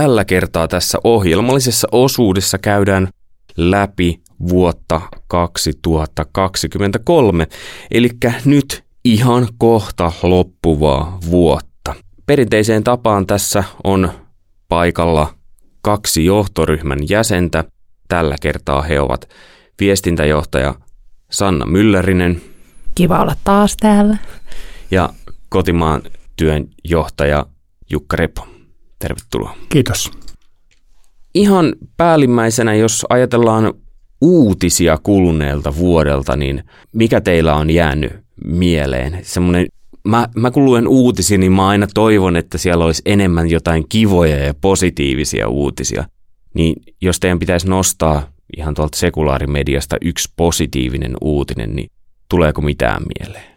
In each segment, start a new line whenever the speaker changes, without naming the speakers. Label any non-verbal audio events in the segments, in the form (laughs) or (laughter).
tällä kertaa tässä ohjelmallisessa osuudessa käydään läpi vuotta 2023, eli nyt ihan kohta loppuvaa vuotta. Perinteiseen tapaan tässä on paikalla kaksi johtoryhmän jäsentä. Tällä kertaa he ovat viestintäjohtaja Sanna Myllärinen.
Kiva olla taas täällä.
Ja kotimaan työnjohtaja Jukka Repo. Tervetuloa.
Kiitos.
Ihan päällimmäisenä, jos ajatellaan uutisia kuluneelta vuodelta, niin mikä teillä on jäänyt mieleen? Semmoinen, mä, mä kun luen uutisia, niin mä aina toivon, että siellä olisi enemmän jotain kivoja ja positiivisia uutisia. Niin jos teidän pitäisi nostaa ihan tuolta sekulaarimediasta yksi positiivinen uutinen, niin tuleeko mitään mieleen?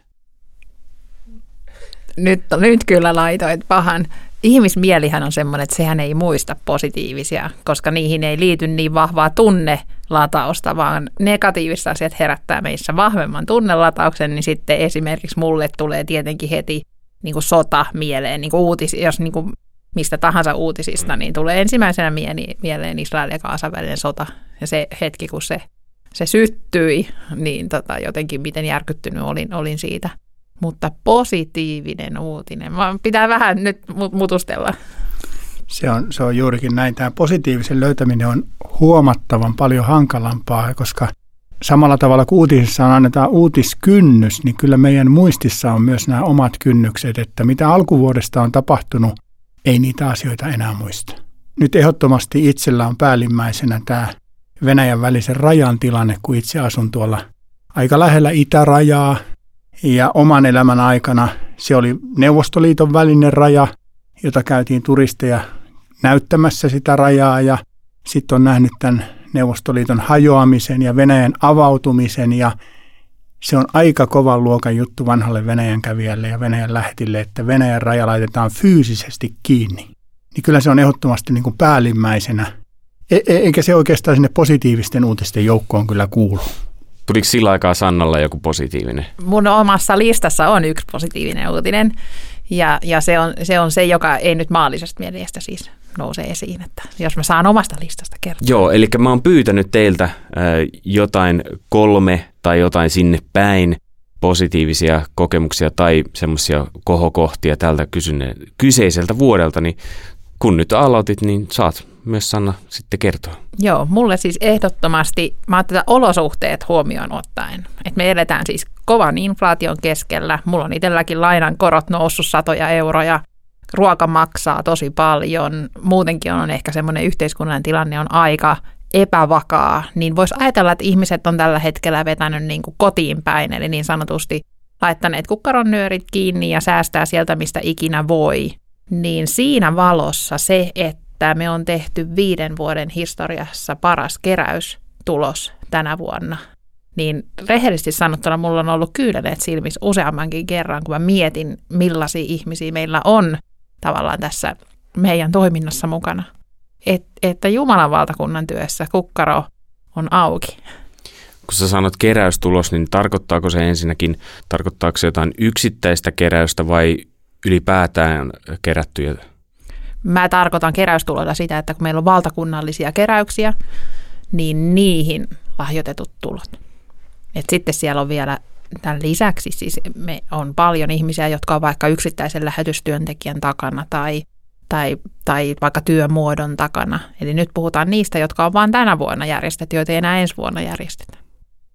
Nyt, nyt kyllä laitoit pahan ihmismielihän on semmoinen, että sehän ei muista positiivisia, koska niihin ei liity niin vahvaa tunnelatausta, vaan negatiiviset asiat herättää meissä vahvemman tunnelatauksen, niin sitten esimerkiksi mulle tulee tietenkin heti niin kuin sota mieleen, niin kuin uutis, jos niin kuin mistä tahansa uutisista, niin tulee ensimmäisenä mieleen Israel ja Kaasan välinen sota. Ja se hetki, kun se, se syttyi, niin tota, jotenkin miten järkyttynyt olin, olin siitä – mutta positiivinen uutinen. Vaan pitää vähän nyt mutustella.
Se on, se on juurikin näin. Tämä positiivisen löytäminen on huomattavan paljon hankalampaa, koska samalla tavalla kuin uutisissa annetaan uutiskynnys, niin kyllä meidän muistissa on myös nämä omat kynnykset, että mitä alkuvuodesta on tapahtunut, ei niitä asioita enää muista. Nyt ehdottomasti itsellä on päällimmäisenä tämä Venäjän välisen rajan tilanne, kun itse asun tuolla aika lähellä itärajaa, ja oman elämän aikana se oli Neuvostoliiton välinen raja, jota käytiin turisteja näyttämässä sitä rajaa ja sitten on nähnyt tämän Neuvostoliiton hajoamisen ja Venäjän avautumisen ja se on aika kovan luokan juttu vanhalle Venäjän kävijälle ja Venäjän lähetille, että Venäjän raja laitetaan fyysisesti kiinni. Niin kyllä se on ehdottomasti niin kuin päällimmäisenä, e- e- eikä se oikeastaan sinne positiivisten uutisten joukkoon kyllä kuulu.
Tuliko sillä aikaa Sannalla joku positiivinen?
Mun omassa listassa on yksi positiivinen uutinen. Ja, ja se, on, se on se, joka ei nyt maallisesta mielestä siis nouse esiin, että jos mä saan omasta listasta kertoa.
Joo, eli mä oon pyytänyt teiltä äh, jotain kolme tai jotain sinne päin positiivisia kokemuksia tai semmoisia kohokohtia tältä kysyne- kyseiseltä vuodelta, niin kun nyt aloitit, niin saat myös Sanna sitten kertoa.
Joo, mulle siis ehdottomasti, mä oon tätä olosuhteet huomioon ottaen, että me eletään siis kovan inflaation keskellä, mulla on itselläkin lainan korot noussut satoja euroja, ruoka maksaa tosi paljon, muutenkin on ehkä semmoinen yhteiskunnallinen tilanne on aika epävakaa, niin voisi ajatella, että ihmiset on tällä hetkellä vetänyt niin kuin kotiin päin, eli niin sanotusti laittaneet kukkaron nyörit kiinni ja säästää sieltä, mistä ikinä voi. Niin siinä valossa se, että että me on tehty viiden vuoden historiassa paras keräystulos tänä vuonna. Niin rehellisesti sanottuna mulla on ollut kyyneleet silmissä useammankin kerran, kun mä mietin, millaisia ihmisiä meillä on tavallaan tässä meidän toiminnassa mukana. Et, että Jumalan valtakunnan työssä kukkaro on auki.
Kun sä sanot keräystulos, niin tarkoittaako se ensinnäkin, tarkoittaako se jotain yksittäistä keräystä vai ylipäätään kerättyjä
Mä tarkoitan keräystuloilla sitä, että kun meillä on valtakunnallisia keräyksiä, niin niihin lahjoitetut tulot. Et sitten siellä on vielä tämän lisäksi siis me on paljon ihmisiä, jotka on vaikka yksittäisen lähetystyöntekijän takana tai, tai, tai vaikka työmuodon takana. Eli nyt puhutaan niistä, jotka on vain tänä vuonna järjestetty, joita ei enää ensi vuonna järjestetä.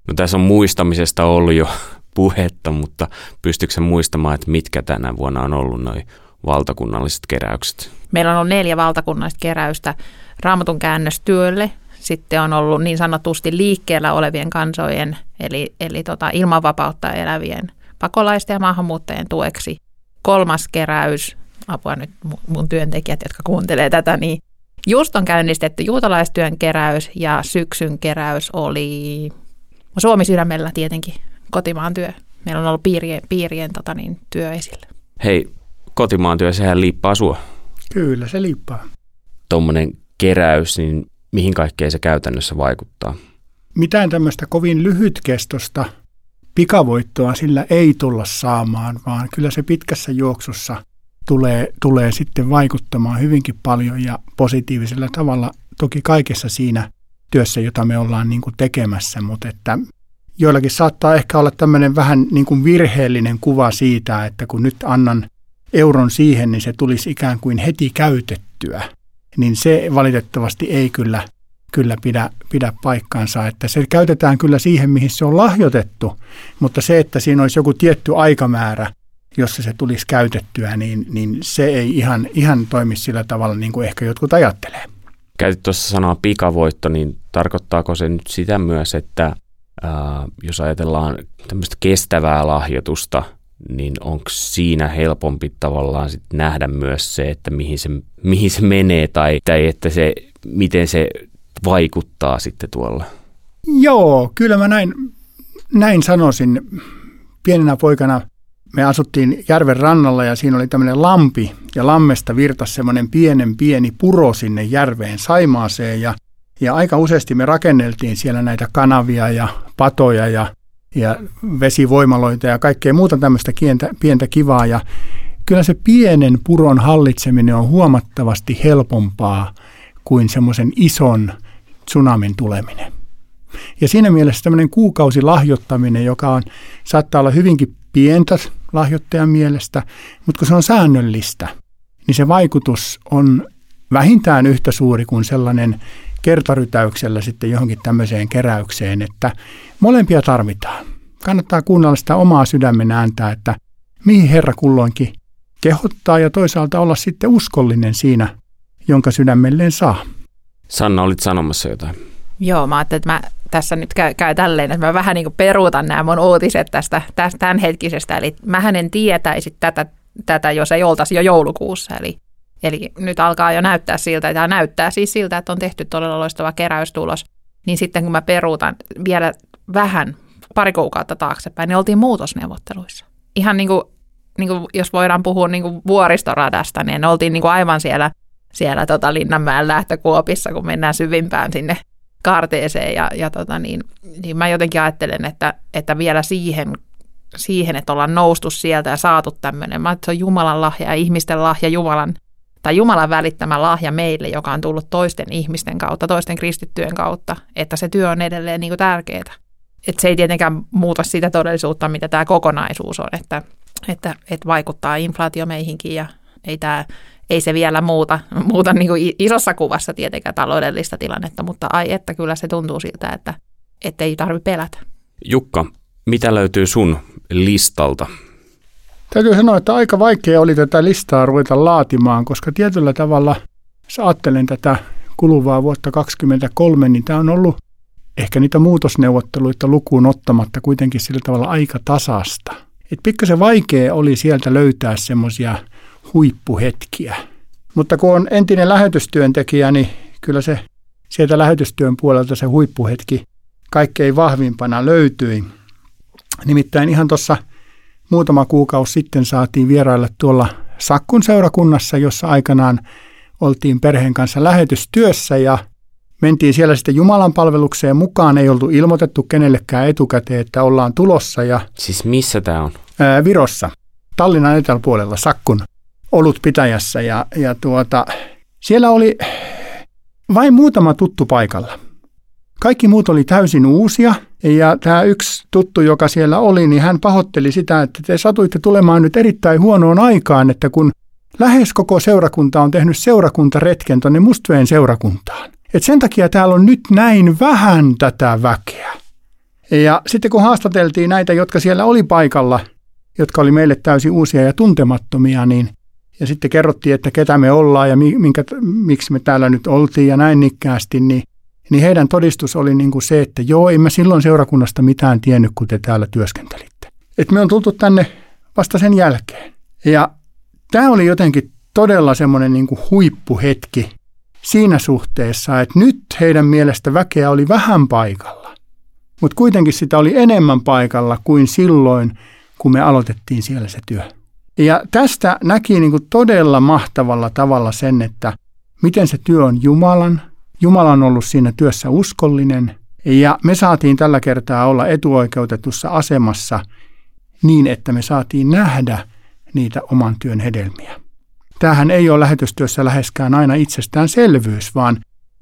No tässä on muistamisesta ollut jo (laughs) puhetta, mutta pystyykö muistamaan, että mitkä tänä vuonna on ollut noin valtakunnalliset keräykset?
Meillä on ollut neljä valtakunnallista keräystä raamatun käännöstyölle. Sitten on ollut niin sanotusti liikkeellä olevien kansojen, eli, eli tota, ilmanvapautta elävien pakolaisten ja maahanmuuttajien tueksi. Kolmas keräys, apua nyt mun työntekijät, jotka kuuntelee tätä, niin just on käynnistetty juutalaistyön keräys ja syksyn keräys oli Suomi sydämellä tietenkin kotimaan työ. Meillä on ollut piirien, piirien tota niin, työ esillä.
Hei, kotimaan työ, sehän liippaa sua.
Kyllä, se liippaa.
Tuommoinen keräys, niin mihin kaikkeen se käytännössä vaikuttaa?
Mitään tämmöistä kovin lyhytkestosta pikavoittoa sillä ei tulla saamaan, vaan kyllä se pitkässä juoksussa tulee, tulee sitten vaikuttamaan hyvinkin paljon ja positiivisella tavalla toki kaikessa siinä työssä, jota me ollaan niin kuin tekemässä, mutta että joillakin saattaa ehkä olla tämmöinen vähän niin kuin virheellinen kuva siitä, että kun nyt annan euron siihen, niin se tulisi ikään kuin heti käytettyä. Niin se valitettavasti ei kyllä, kyllä pidä, pidä paikkaansa, että se käytetään kyllä siihen, mihin se on lahjoitettu, mutta se, että siinä olisi joku tietty aikamäärä, jossa se tulisi käytettyä, niin, niin se ei ihan, ihan toimi sillä tavalla, niin kuin ehkä jotkut ajattelee.
Käytit tuossa sanaa pikavoitto, niin tarkoittaako se nyt sitä myös, että ää, jos ajatellaan tämmöistä kestävää lahjoitusta, niin onko siinä helpompi tavallaan sit nähdä myös se, että mihin se, mihin se menee tai, tai että se, miten se vaikuttaa sitten tuolla?
Joo, kyllä mä näin, näin sanoisin. Pienenä poikana me asuttiin järven rannalla ja siinä oli tämmöinen lampi ja lammesta virtasi semmoinen pienen pieni puro sinne järveen Saimaaseen ja, ja aika useasti me rakenneltiin siellä näitä kanavia ja patoja ja, ja vesivoimaloita ja kaikkea muuta tämmöistä pientä, pientä kivaa ja kyllä se pienen puron hallitseminen on huomattavasti helpompaa kuin semmoisen ison tsunamin tuleminen. Ja siinä mielessä tämmöinen kuukausilahjoittaminen, joka on, saattaa olla hyvinkin pientä lahjoittajan mielestä, mutta kun se on säännöllistä, niin se vaikutus on vähintään yhtä suuri kuin sellainen kertarytäyksellä sitten johonkin tämmöiseen keräykseen, että molempia tarvitaan. Kannattaa kuunnella sitä omaa sydämen ääntä, että mihin Herra kulloinkin kehottaa ja toisaalta olla sitten uskollinen siinä, jonka sydämelleen saa.
Sanna, olit sanomassa jotain.
Joo, mä ajattelin, että mä tässä nyt käy, käy tälleen, että mä vähän niin kuin peruutan nämä mun uutiset tästä, tästä tämänhetkisestä. Eli mä en tietäisi tätä, tätä, jos ei oltaisi jo joulukuussa. Eli, eli nyt alkaa jo näyttää siltä, ja näyttää siis siltä, että on tehty todella loistava keräystulos. Niin sitten kun mä peruutan vielä vähän, pari kuukautta taaksepäin, niin oltiin muutosneuvotteluissa. Ihan niin kuin, niin kuin jos voidaan puhua niin kuin vuoristoradasta, niin oltiin niin kuin aivan siellä, siellä tota Linnanmäen lähtökuopissa, kun mennään syvimpään sinne kaarteeseen ja, ja tota niin, niin mä jotenkin ajattelen, että, että vielä siihen, siihen, että ollaan noustu sieltä ja saatu tämmöinen, mä, että se on Jumalan lahja ja ihmisten lahja Jumalan, tai Jumalan välittämä lahja meille, joka on tullut toisten ihmisten kautta, toisten kristittyjen kautta, että se työ on edelleen niin kuin tärkeää. Että se ei tietenkään muuta sitä todellisuutta, mitä tämä kokonaisuus on, että, että, että vaikuttaa inflaatio meihinkin ja ei tämä ei se vielä muuta, muuta niin kuin isossa kuvassa tietenkään taloudellista tilannetta, mutta ai että kyllä se tuntuu siltä, että, että ei tarvitse pelätä.
Jukka, mitä löytyy sun listalta?
Täytyy sanoa, että aika vaikea oli tätä listaa ruveta laatimaan, koska tietyllä tavalla, jos ajattelen tätä kuluvaa vuotta 2023, niin tämä on ollut ehkä niitä muutosneuvotteluita lukuun ottamatta kuitenkin sillä tavalla aika tasasta. Et pikkasen vaikea oli sieltä löytää semmoisia huippuhetkiä. Mutta kun on entinen lähetystyöntekijä, niin kyllä se sieltä lähetystyön puolelta se huippuhetki kaikkein vahvimpana löytyi. Nimittäin ihan tuossa muutama kuukausi sitten saatiin vierailla tuolla Sakkun seurakunnassa, jossa aikanaan oltiin perheen kanssa lähetystyössä ja mentiin siellä sitten Jumalan palvelukseen mukaan. Ei oltu ilmoitettu kenellekään etukäteen, että ollaan tulossa. Ja,
siis missä tämä on?
Ää, Virossa, Tallinnan eteläpuolella, Sakkun olutpitäjässä ja, ja tuota, siellä oli vain muutama tuttu paikalla. Kaikki muut oli täysin uusia ja tämä yksi tuttu, joka siellä oli, niin hän pahoitteli sitä, että te satuitte tulemaan nyt erittäin huonoon aikaan, että kun lähes koko seurakunta on tehnyt seurakuntaretken tuonne Mustveen seurakuntaan. Et sen takia täällä on nyt näin vähän tätä väkeä. Ja sitten kun haastateltiin näitä, jotka siellä oli paikalla, jotka oli meille täysin uusia ja tuntemattomia, niin ja sitten kerrottiin, että ketä me ollaan ja minkä, miksi me täällä nyt oltiin ja näin nikkäästi, niin, niin heidän todistus oli niin kuin se, että joo, en mä silloin seurakunnasta mitään tiennyt, kun te täällä työskentelitte. Että me on tultu tänne vasta sen jälkeen. Ja tämä oli jotenkin todella semmoinen niin kuin huippuhetki siinä suhteessa, että nyt heidän mielestä väkeä oli vähän paikalla. Mutta kuitenkin sitä oli enemmän paikalla kuin silloin, kun me aloitettiin siellä se työ. Ja tästä näki niin kuin todella mahtavalla tavalla sen, että miten se työ on Jumalan. Jumala on ollut siinä työssä uskollinen ja me saatiin tällä kertaa olla etuoikeutetussa asemassa niin, että me saatiin nähdä niitä oman työn hedelmiä. Tämähän ei ole lähetystyössä läheskään aina itsestäänselvyys, vaan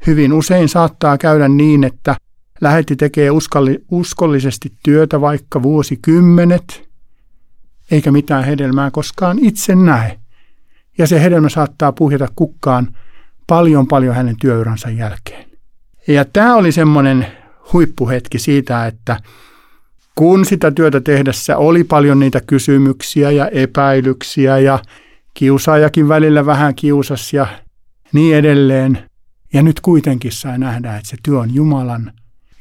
hyvin usein saattaa käydä niin, että lähetti tekee uskalli, uskollisesti työtä vaikka vuosikymmenet, eikä mitään hedelmää koskaan itse näe. Ja se hedelmä saattaa puhjata kukkaan paljon paljon hänen työuransa jälkeen. Ja tämä oli semmoinen huippuhetki siitä, että kun sitä työtä tehdessä oli paljon niitä kysymyksiä ja epäilyksiä ja kiusaajakin välillä vähän kiusas ja niin edelleen. Ja nyt kuitenkin sai nähdä, että se työ on Jumalan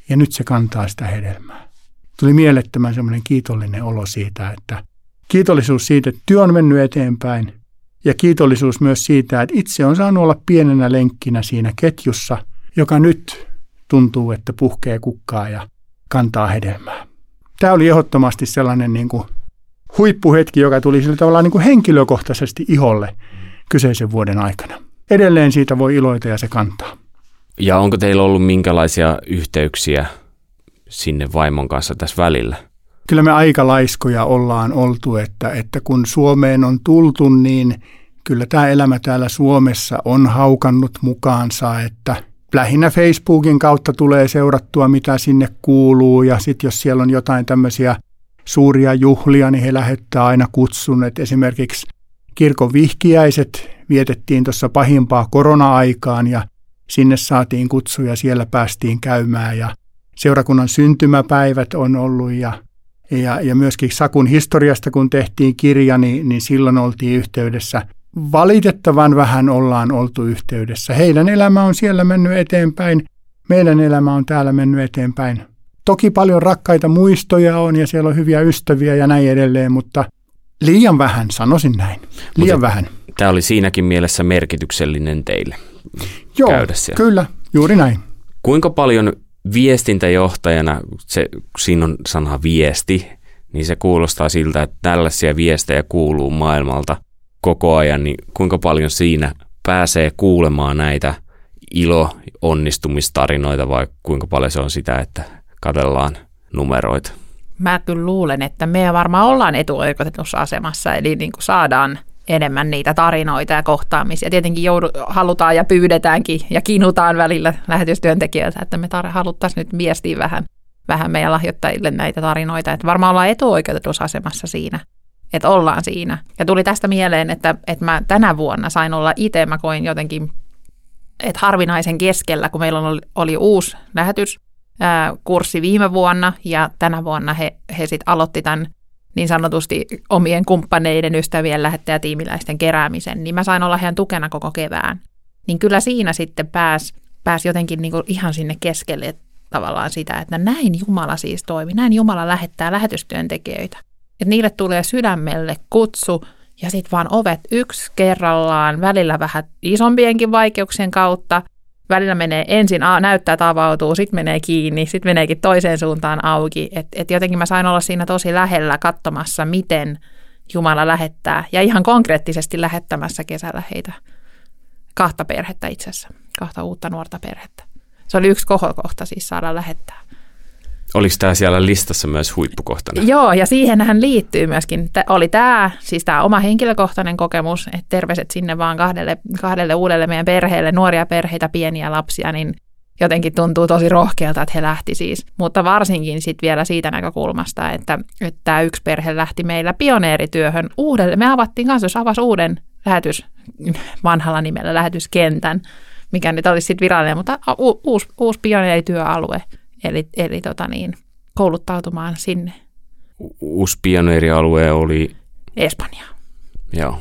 ja nyt se kantaa sitä hedelmää. Tuli mielettömän semmoinen kiitollinen olo siitä, että kiitollisuus siitä, että työ on mennyt eteenpäin ja kiitollisuus myös siitä, että itse on saanut olla pienenä lenkkinä siinä ketjussa, joka nyt tuntuu, että puhkee kukkaa ja kantaa hedelmää. Tämä oli ehdottomasti sellainen niin kuin huippuhetki, joka tuli sillä tavalla niin kuin henkilökohtaisesti iholle kyseisen vuoden aikana. Edelleen siitä voi iloita ja se kantaa.
Ja onko teillä ollut minkälaisia yhteyksiä sinne vaimon kanssa tässä välillä?
Kyllä me aika laiskoja ollaan oltu, että, että kun Suomeen on tultu, niin kyllä tämä elämä täällä Suomessa on haukannut mukaansa, että lähinnä Facebookin kautta tulee seurattua, mitä sinne kuuluu, ja sitten jos siellä on jotain tämmöisiä suuria juhlia, niin he lähettää aina kutsun, että esimerkiksi kirkon vihkiäiset vietettiin tuossa pahimpaa korona-aikaan, ja sinne saatiin kutsuja, siellä päästiin käymään, ja seurakunnan syntymäpäivät on ollut, ja ja, ja myöskin Sakun historiasta, kun tehtiin kirja, niin, niin silloin oltiin yhteydessä. Valitettavan vähän ollaan oltu yhteydessä. Heidän elämä on siellä mennyt eteenpäin, meidän elämä on täällä mennyt eteenpäin. Toki paljon rakkaita muistoja on ja siellä on hyviä ystäviä ja näin edelleen, mutta liian vähän, sanoisin näin. Liian mutta vähän.
Tämä oli siinäkin mielessä merkityksellinen teille
Joo,
käydä siellä.
kyllä, juuri näin.
Kuinka paljon viestintäjohtajana, se, siinä on sana viesti, niin se kuulostaa siltä, että tällaisia viestejä kuuluu maailmalta koko ajan, niin kuinka paljon siinä pääsee kuulemaan näitä ilo-onnistumistarinoita vai kuinka paljon se on sitä, että katsellaan numeroita?
Mä kyllä luulen, että me varmaan ollaan etuoikeutetussa asemassa, eli niin kuin saadaan enemmän niitä tarinoita ja kohtaamisia. Tietenkin joudu, halutaan ja pyydetäänkin ja kinutaan välillä lähetystyöntekijöiltä, että me tar- haluttaisiin nyt viestiä vähän, vähän meidän lahjoittajille näitä tarinoita. Että varmaan ollaan etuoikeutetussa asemassa siinä, että ollaan siinä. Ja tuli tästä mieleen, että, että mä tänä vuonna sain olla itse, mä koin jotenkin, että harvinaisen keskellä, kun meillä oli, oli uusi lähetys, kurssi viime vuonna ja tänä vuonna he, he sitten aloitti tämän niin sanotusti omien kumppaneiden, ystävien, lähettäjätiimiläisten keräämisen, niin mä sain olla heidän tukena koko kevään. Niin kyllä siinä sitten pääs, pääs jotenkin niin ihan sinne keskelle tavallaan sitä, että näin Jumala siis toimi, näin Jumala lähettää lähetystyöntekijöitä. Että niille tulee sydämelle kutsu ja sitten vaan ovet yksi kerrallaan, välillä vähän isompienkin vaikeuksien kautta – välillä menee ensin, a, näyttää, että avautuu, sitten menee kiinni, sitten meneekin toiseen suuntaan auki. Että et jotenkin mä sain olla siinä tosi lähellä katsomassa, miten Jumala lähettää. Ja ihan konkreettisesti lähettämässä kesällä heitä kahta perhettä itse asiassa, kahta uutta nuorta perhettä. Se oli yksi kohokohta siis saada lähettää.
Oliko tämä siellä listassa myös huippukohtana?
Joo, ja siihenhän liittyy myöskin, oli tämä, siis tämä oma henkilökohtainen kokemus, että terveiset sinne vaan kahdelle, kahdelle uudelle meidän perheelle, nuoria perheitä, pieniä lapsia, niin jotenkin tuntuu tosi rohkealta, että he lähti siis. Mutta varsinkin sitten vielä siitä näkökulmasta, että, että tämä yksi perhe lähti meillä pioneerityöhön uudelle. Me avattiin kanssa, avasi uuden lähetys, vanhalla nimellä lähetyskentän, mikä nyt olisi sitten virallinen, mutta u- uusi, uusi pioneerityöalue – eli, eli tota niin, kouluttautumaan sinne.
Uusi pioneerialue oli?
Espanja.
Joo.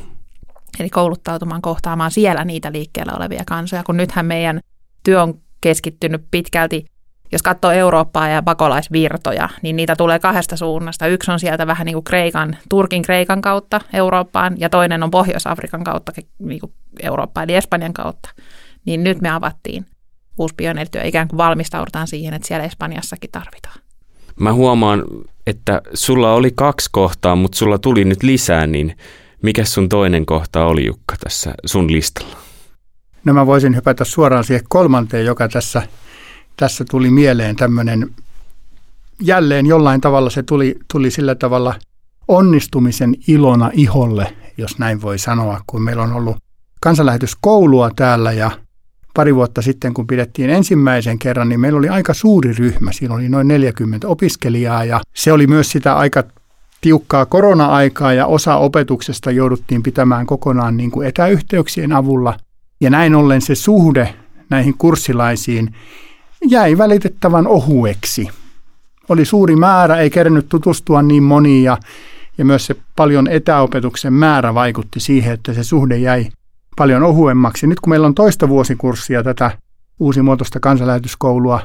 Eli kouluttautumaan kohtaamaan siellä niitä liikkeellä olevia kansoja, kun nythän meidän työ on keskittynyt pitkälti, jos katsoo Eurooppaa ja pakolaisvirtoja, niin niitä tulee kahdesta suunnasta. Yksi on sieltä vähän niin kuin Kreikan, Turkin Kreikan kautta Eurooppaan ja toinen on Pohjois-Afrikan kautta niin kuin Eurooppaan eli Espanjan kautta. Niin nyt me avattiin uusi pioneerityö, ikään kuin valmistaudutaan siihen, että siellä Espanjassakin tarvitaan.
Mä huomaan, että sulla oli kaksi kohtaa, mutta sulla tuli nyt lisää, niin mikä sun toinen kohta oli Jukka tässä sun listalla?
No mä voisin hypätä suoraan siihen kolmanteen, joka tässä, tässä tuli mieleen tämmöinen, jälleen jollain tavalla se tuli, tuli sillä tavalla onnistumisen ilona iholle, jos näin voi sanoa, kun meillä on ollut kansanlähetyskoulua täällä ja pari vuotta sitten, kun pidettiin ensimmäisen kerran, niin meillä oli aika suuri ryhmä. Siinä oli noin 40 opiskelijaa ja se oli myös sitä aika tiukkaa korona-aikaa ja osa opetuksesta jouduttiin pitämään kokonaan niin kuin etäyhteyksien avulla. Ja näin ollen se suhde näihin kurssilaisiin jäi välitettävän ohueksi. Oli suuri määrä, ei kerännyt tutustua niin moniin ja, ja myös se paljon etäopetuksen määrä vaikutti siihen, että se suhde jäi paljon ohuemmaksi. Nyt kun meillä on toista vuosikurssia tätä uusimuotoista kansanlähetyskoulua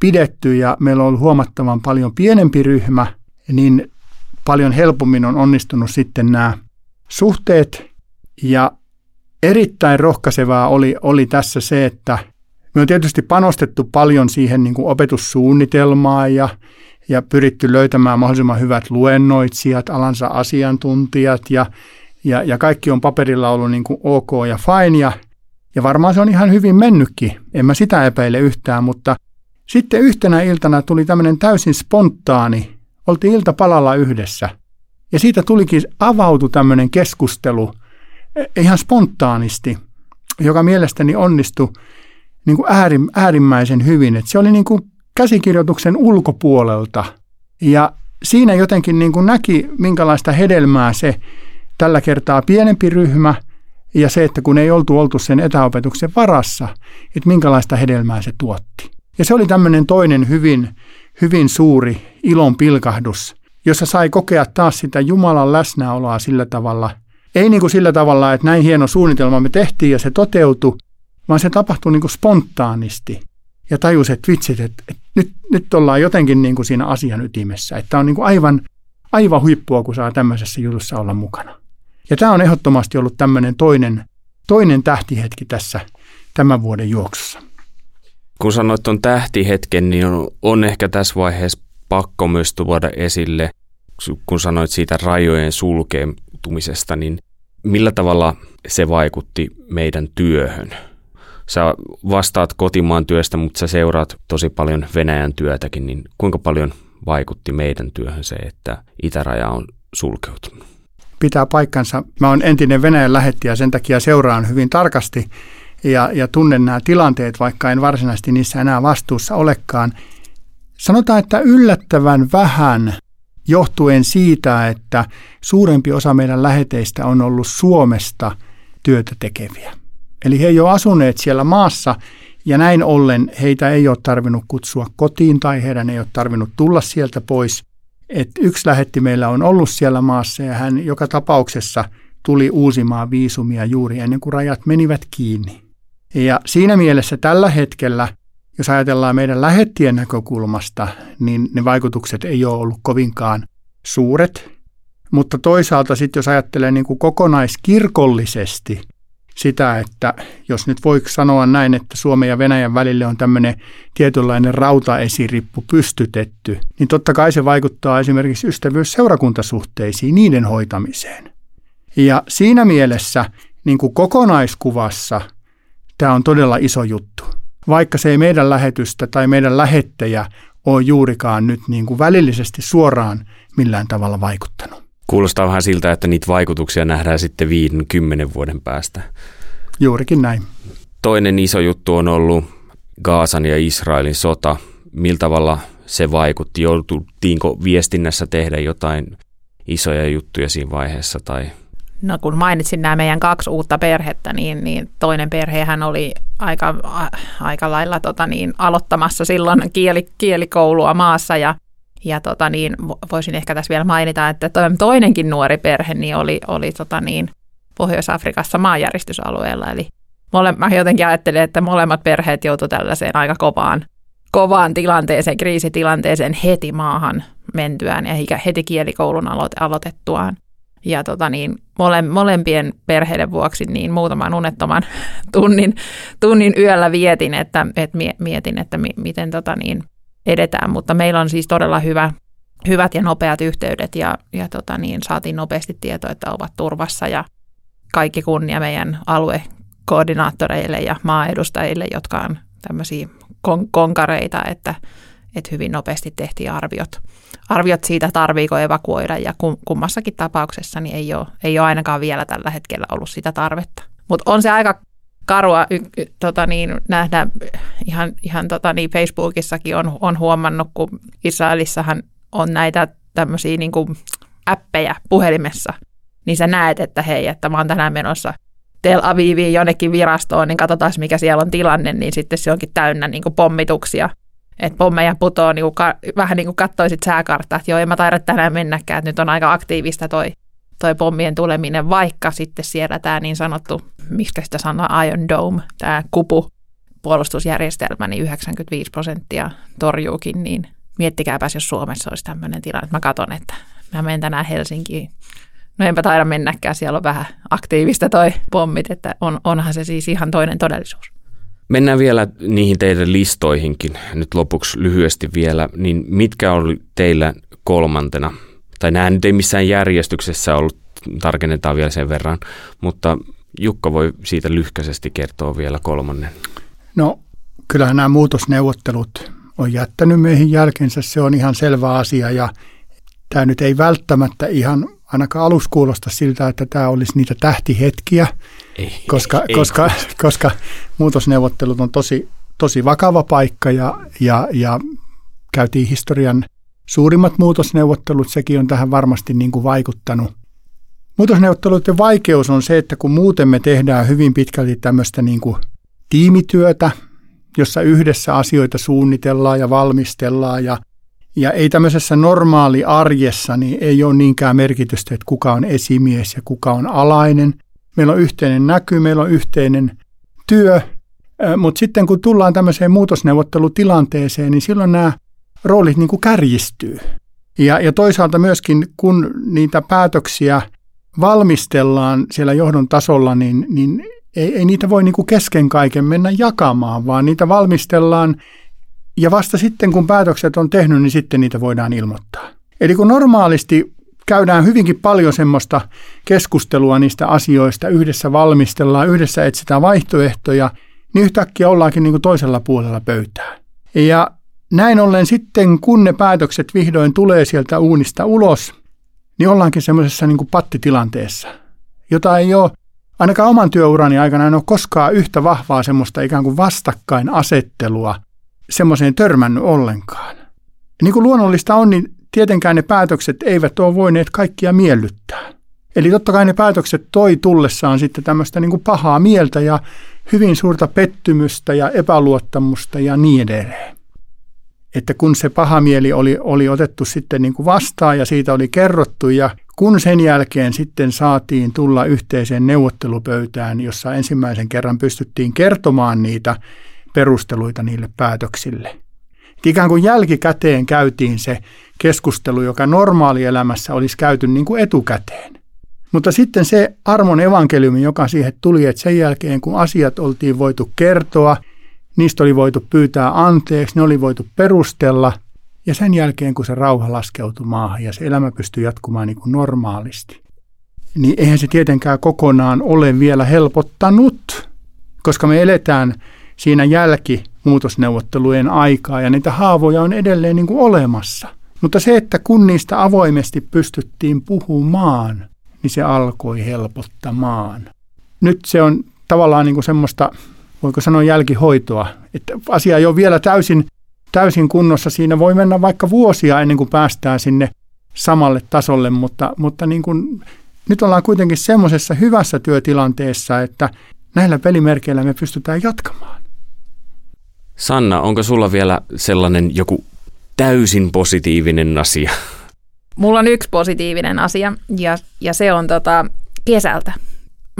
pidetty ja meillä on ollut huomattavan paljon pienempi ryhmä, niin paljon helpommin on onnistunut sitten nämä suhteet. Ja erittäin rohkaisevaa oli, oli tässä se, että me on tietysti panostettu paljon siihen niin kuin opetussuunnitelmaan ja, ja pyritty löytämään mahdollisimman hyvät luennoitsijat, alansa asiantuntijat ja, ja, ja kaikki on paperilla ollut niin kuin ok ja fine ja, ja varmaan se on ihan hyvin mennytkin, en mä sitä epäile yhtään, mutta sitten yhtenä iltana tuli tämmöinen täysin spontaani, oltiin iltapalalla yhdessä. Ja siitä tulikin, avautu tämmöinen keskustelu e, ihan spontaanisti, joka mielestäni onnistui niin kuin äärim, äärimmäisen hyvin. että se oli niin kuin käsikirjoituksen ulkopuolelta. Ja siinä jotenkin niin kuin näki, minkälaista hedelmää se tällä kertaa pienempi ryhmä ja se, että kun ei oltu oltu sen etäopetuksen varassa, että minkälaista hedelmää se tuotti. Ja se oli tämmöinen toinen hyvin, hyvin suuri ilon pilkahdus, jossa sai kokea taas sitä Jumalan läsnäoloa sillä tavalla, ei niin kuin sillä tavalla, että näin hieno suunnitelma me tehtiin ja se toteutui, vaan se tapahtui niin kuin spontaanisti. Ja tajus, että vitsit, että, että nyt, nyt ollaan jotenkin niin kuin siinä asian ytimessä. Että on niin kuin aivan, aivan huippua, kun saa tämmöisessä jutussa olla mukana. Ja tämä on ehdottomasti ollut tämmöinen toinen, toinen tähtihetki tässä tämän vuoden juoksussa.
Kun sanoit tuon tähtihetken, niin on, on ehkä tässä vaiheessa pakko myös tuoda esille, kun sanoit siitä rajojen sulkeutumisesta, niin millä tavalla se vaikutti meidän työhön? Sä vastaat kotimaan työstä, mutta sä seuraat tosi paljon Venäjän työtäkin, niin kuinka paljon vaikutti meidän työhön se, että itäraja on sulkeutunut?
Pitää paikkansa. Mä oon entinen Venäjän lähettäjä, sen takia seuraan hyvin tarkasti ja, ja tunnen nämä tilanteet, vaikka en varsinaisesti niissä enää vastuussa olekaan. Sanotaan, että yllättävän vähän johtuen siitä, että suurempi osa meidän läheteistä on ollut Suomesta työtä tekeviä. Eli he ei ole asuneet siellä maassa ja näin ollen heitä ei ole tarvinnut kutsua kotiin tai heidän ei ole tarvinnut tulla sieltä pois. Et yksi lähetti meillä on ollut siellä maassa ja hän joka tapauksessa tuli uusimaan viisumia juuri ennen kuin rajat menivät kiinni. Ja siinä mielessä tällä hetkellä, jos ajatellaan meidän lähettien näkökulmasta, niin ne vaikutukset ei ole ollut kovinkaan suuret. Mutta toisaalta sitten jos ajattelee niin kuin kokonaiskirkollisesti sitä, että jos nyt voi sanoa näin, että Suomen ja Venäjän välille on tämmöinen tietynlainen rautaesirippu pystytetty, niin totta kai se vaikuttaa esimerkiksi ystävyysseurakuntasuhteisiin, niiden hoitamiseen. Ja siinä mielessä niin kuin kokonaiskuvassa – Tämä on todella iso juttu. Vaikka se ei meidän lähetystä tai meidän lähettäjä ole juurikaan nyt niin kuin välillisesti suoraan millään tavalla vaikuttanut.
Kuulostaa vähän siltä, että niitä vaikutuksia nähdään sitten viiden, kymmenen vuoden päästä.
Juurikin näin.
Toinen iso juttu on ollut Gaasan ja Israelin sota. Millä tavalla se vaikutti? Jouduttiinko viestinnässä tehdä jotain isoja juttuja siinä vaiheessa tai
No kun mainitsin nämä meidän kaksi uutta perhettä, niin, niin toinen perhehän oli aika, a, aika lailla tota niin, aloittamassa silloin kieli, kielikoulua maassa ja, ja tota niin, voisin ehkä tässä vielä mainita, että toinenkin nuori perhe niin oli, oli tota niin, Pohjois-Afrikassa maanjäristysalueella. Eli mole, mä jotenkin ajattelen, että molemmat perheet joutuivat tällaiseen aika kovaan, kovaan tilanteeseen, kriisitilanteeseen heti maahan mentyään ja heti kielikoulun aloitettuaan. Ja tota niin, mole, molempien perheiden vuoksi niin muutaman unettoman (laughs) tunnin, tunnin yöllä vietin, että, että mietin, että mi, miten tota niin edetään. Mutta meillä on siis todella hyvä, hyvät ja nopeat yhteydet ja, ja tota niin, saatiin nopeasti tietoa, että ovat turvassa ja kaikki kunnia meidän aluekoordinaattoreille ja maaedustajille, jotka on tämmöisiä kon- konkareita, että, että hyvin nopeasti tehtiin arviot arviot siitä, tarviiko evakuoida ja kummassakin tapauksessa niin ei ole, ei ole ainakaan vielä tällä hetkellä ollut sitä tarvetta. Mutta on se aika karua y, tota niin, nähdä ihan, ihan tota niin, Facebookissakin on, on huomannut, kun Israelissahan on näitä tämmöisiä niin kuin appeja puhelimessa, niin sä näet, että hei, että mä oon tänään menossa Tel Aviviin jonnekin virastoon, niin katsotaan mikä siellä on tilanne, niin sitten se onkin täynnä niin kuin pommituksia. Että pommeja putoo, niin kuin vähän niin kuin katsoisit sääkarttaa, että joo, en mä taida tänään mennäkään, että nyt on aika aktiivista toi, toi pommien tuleminen, vaikka sitten siellä tämä niin sanottu, mistä sitä sanoo Iron Dome, tämä kupu puolustusjärjestelmä, niin 95 prosenttia torjuukin, niin miettikääpäs, jos Suomessa olisi tämmöinen tilanne, mä katson, että mä menen tänään Helsinkiin. No enpä taida mennäkään, siellä on vähän aktiivista toi pommit, että on, onhan se siis ihan toinen todellisuus.
Mennään vielä niihin teidän listoihinkin nyt lopuksi lyhyesti vielä, niin mitkä oli teillä kolmantena? Tai nämä nyt ei missään järjestyksessä ollut, tarkennetaan vielä sen verran, mutta Jukka voi siitä lyhkäisesti kertoa vielä kolmannen.
No kyllähän nämä muutosneuvottelut on jättänyt meihin jälkensä, se on ihan selvä asia ja tämä nyt ei välttämättä ihan ainakaan alus kuulosta siltä, että tämä olisi niitä tähtihetkiä, ei, koska, ei, koska, ei. koska muutosneuvottelut on tosi, tosi vakava paikka ja, ja, ja käytiin historian suurimmat muutosneuvottelut, sekin on tähän varmasti niin kuin vaikuttanut. Muutosneuvotteluiden vaikeus on se, että kun muuten me tehdään hyvin pitkälti tämmöistä niin kuin tiimityötä, jossa yhdessä asioita suunnitellaan ja valmistellaan ja ja ei tämmöisessä normaali arjessa niin ei ole niinkään merkitystä, että kuka on esimies ja kuka on alainen. Meillä on yhteinen näky, meillä on yhteinen työ, mutta sitten kun tullaan tämmöiseen muutosneuvottelutilanteeseen, niin silloin nämä roolit niin kuin kärjistyy. Ja, ja toisaalta myöskin, kun niitä päätöksiä valmistellaan siellä johdon tasolla, niin, niin ei, ei niitä voi niin kuin kesken kaiken mennä jakamaan, vaan niitä valmistellaan ja vasta sitten, kun päätökset on tehnyt, niin sitten niitä voidaan ilmoittaa. Eli kun normaalisti käydään hyvinkin paljon semmoista keskustelua niistä asioista, yhdessä valmistellaan, yhdessä etsitään vaihtoehtoja, niin yhtäkkiä ollaankin niin kuin toisella puolella pöytää. Ja näin ollen sitten, kun ne päätökset vihdoin tulee sieltä uunista ulos, niin ollaankin semmoisessa niin pattitilanteessa, jota ei ole ainakaan oman työurani aikana en ole koskaan yhtä vahvaa semmoista ikään kuin vastakkainasettelua semmoiseen törmännyt ollenkaan. Niin kuin luonnollista on, niin tietenkään ne päätökset eivät ole voineet kaikkia miellyttää. Eli totta kai ne päätökset toi tullessaan sitten tämmöistä niin kuin pahaa mieltä ja hyvin suurta pettymystä ja epäluottamusta ja niin edelleen. Että kun se paha mieli oli, oli otettu sitten niin kuin vastaan ja siitä oli kerrottu ja kun sen jälkeen sitten saatiin tulla yhteiseen neuvottelupöytään, jossa ensimmäisen kerran pystyttiin kertomaan niitä perusteluita niille päätöksille. Et ikään kuin jälkikäteen käytiin se keskustelu, joka normaalielämässä olisi käyty niin kuin etukäteen. Mutta sitten se armon evankeliumi, joka siihen tuli, että sen jälkeen kun asiat oltiin voitu kertoa, niistä oli voitu pyytää anteeksi, ne oli voitu perustella, ja sen jälkeen kun se rauha laskeutui maahan ja se elämä pystyi jatkumaan niin kuin normaalisti, niin eihän se tietenkään kokonaan ole vielä helpottanut, koska me eletään siinä jälkimuutosneuvottelujen aikaa ja niitä haavoja on edelleen niin kuin olemassa. Mutta se, että kun niistä avoimesti pystyttiin puhumaan, niin se alkoi helpottamaan. Nyt se on tavallaan niin kuin semmoista, voiko sanoa jälkihoitoa, että asia ei ole vielä täysin, täysin kunnossa. Siinä voi mennä vaikka vuosia ennen kuin päästään sinne samalle tasolle, mutta, mutta niin kuin, nyt ollaan kuitenkin semmoisessa hyvässä työtilanteessa, että näillä pelimerkeillä me pystytään jatkamaan.
Sanna, onko sulla vielä sellainen joku täysin positiivinen asia?
Mulla on yksi positiivinen asia ja, ja se on tota, kesältä.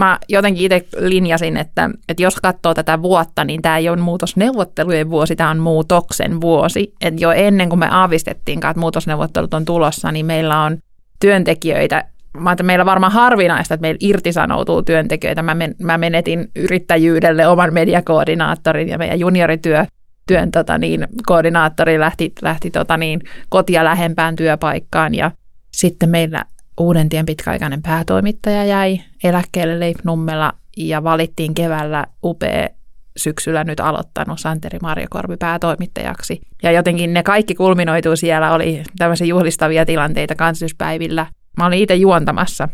Mä jotenkin itse linjasin, että, että jos katsoo tätä vuotta, niin tämä ei ole muutosneuvottelujen vuosi, tämä on muutoksen vuosi. Et jo ennen kuin me aavistettiin, että muutosneuvottelut on tulossa, niin meillä on työntekijöitä mä että meillä varmaan harvinaista, että meillä irtisanoutuu työntekijöitä. Mä, men, mä menetin yrittäjyydelle oman mediakoordinaattorin ja meidän juniorityö työn tota niin, koordinaattori lähti, lähti tota niin, kotia lähempään työpaikkaan ja sitten meillä Uudentien pitkäaikainen päätoimittaja jäi eläkkeelle Leif-Nummella ja valittiin keväällä upea syksyllä nyt aloittanut Santeri Marjokorpi päätoimittajaksi. Ja jotenkin ne kaikki kulminoituu siellä, oli tämmöisiä juhlistavia tilanteita kansallispäivillä – Mä olin itse juontamassa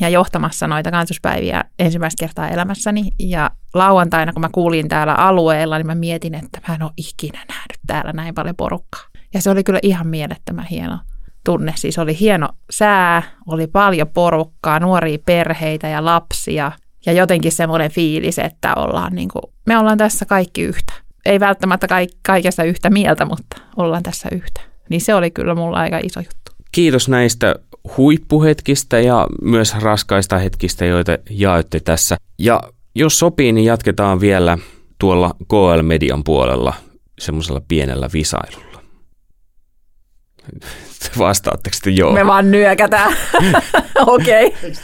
ja johtamassa noita kansuspäiviä ensimmäistä kertaa elämässäni. Ja lauantaina, kun mä kuulin täällä alueella, niin mä mietin, että mä en ole ikinä nähnyt täällä näin paljon porukkaa. Ja se oli kyllä ihan mielettömän hieno tunne. Siis oli hieno sää, oli paljon porukkaa, nuoria perheitä ja lapsia. Ja jotenkin semmoinen fiilis, että ollaan niin kuin, me ollaan tässä kaikki yhtä. Ei välttämättä kaikesta yhtä mieltä, mutta ollaan tässä yhtä. Niin se oli kyllä mulla aika iso juttu.
Kiitos näistä huippuhetkistä ja myös raskaista hetkistä, joita jaoitte tässä. Ja jos sopii, niin jatketaan vielä tuolla KL Median puolella semmoisella pienellä visailulla. (laughs) Vastaatteko te joo?
Me vaan nyökätään. (laughs) Okei. Okay. Eikö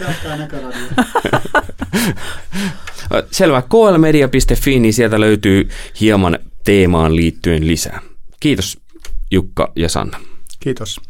(laughs)
Selvä. klmedia.fi, niin sieltä löytyy hieman teemaan liittyen lisää. Kiitos Jukka ja Sanna.
Kiitos.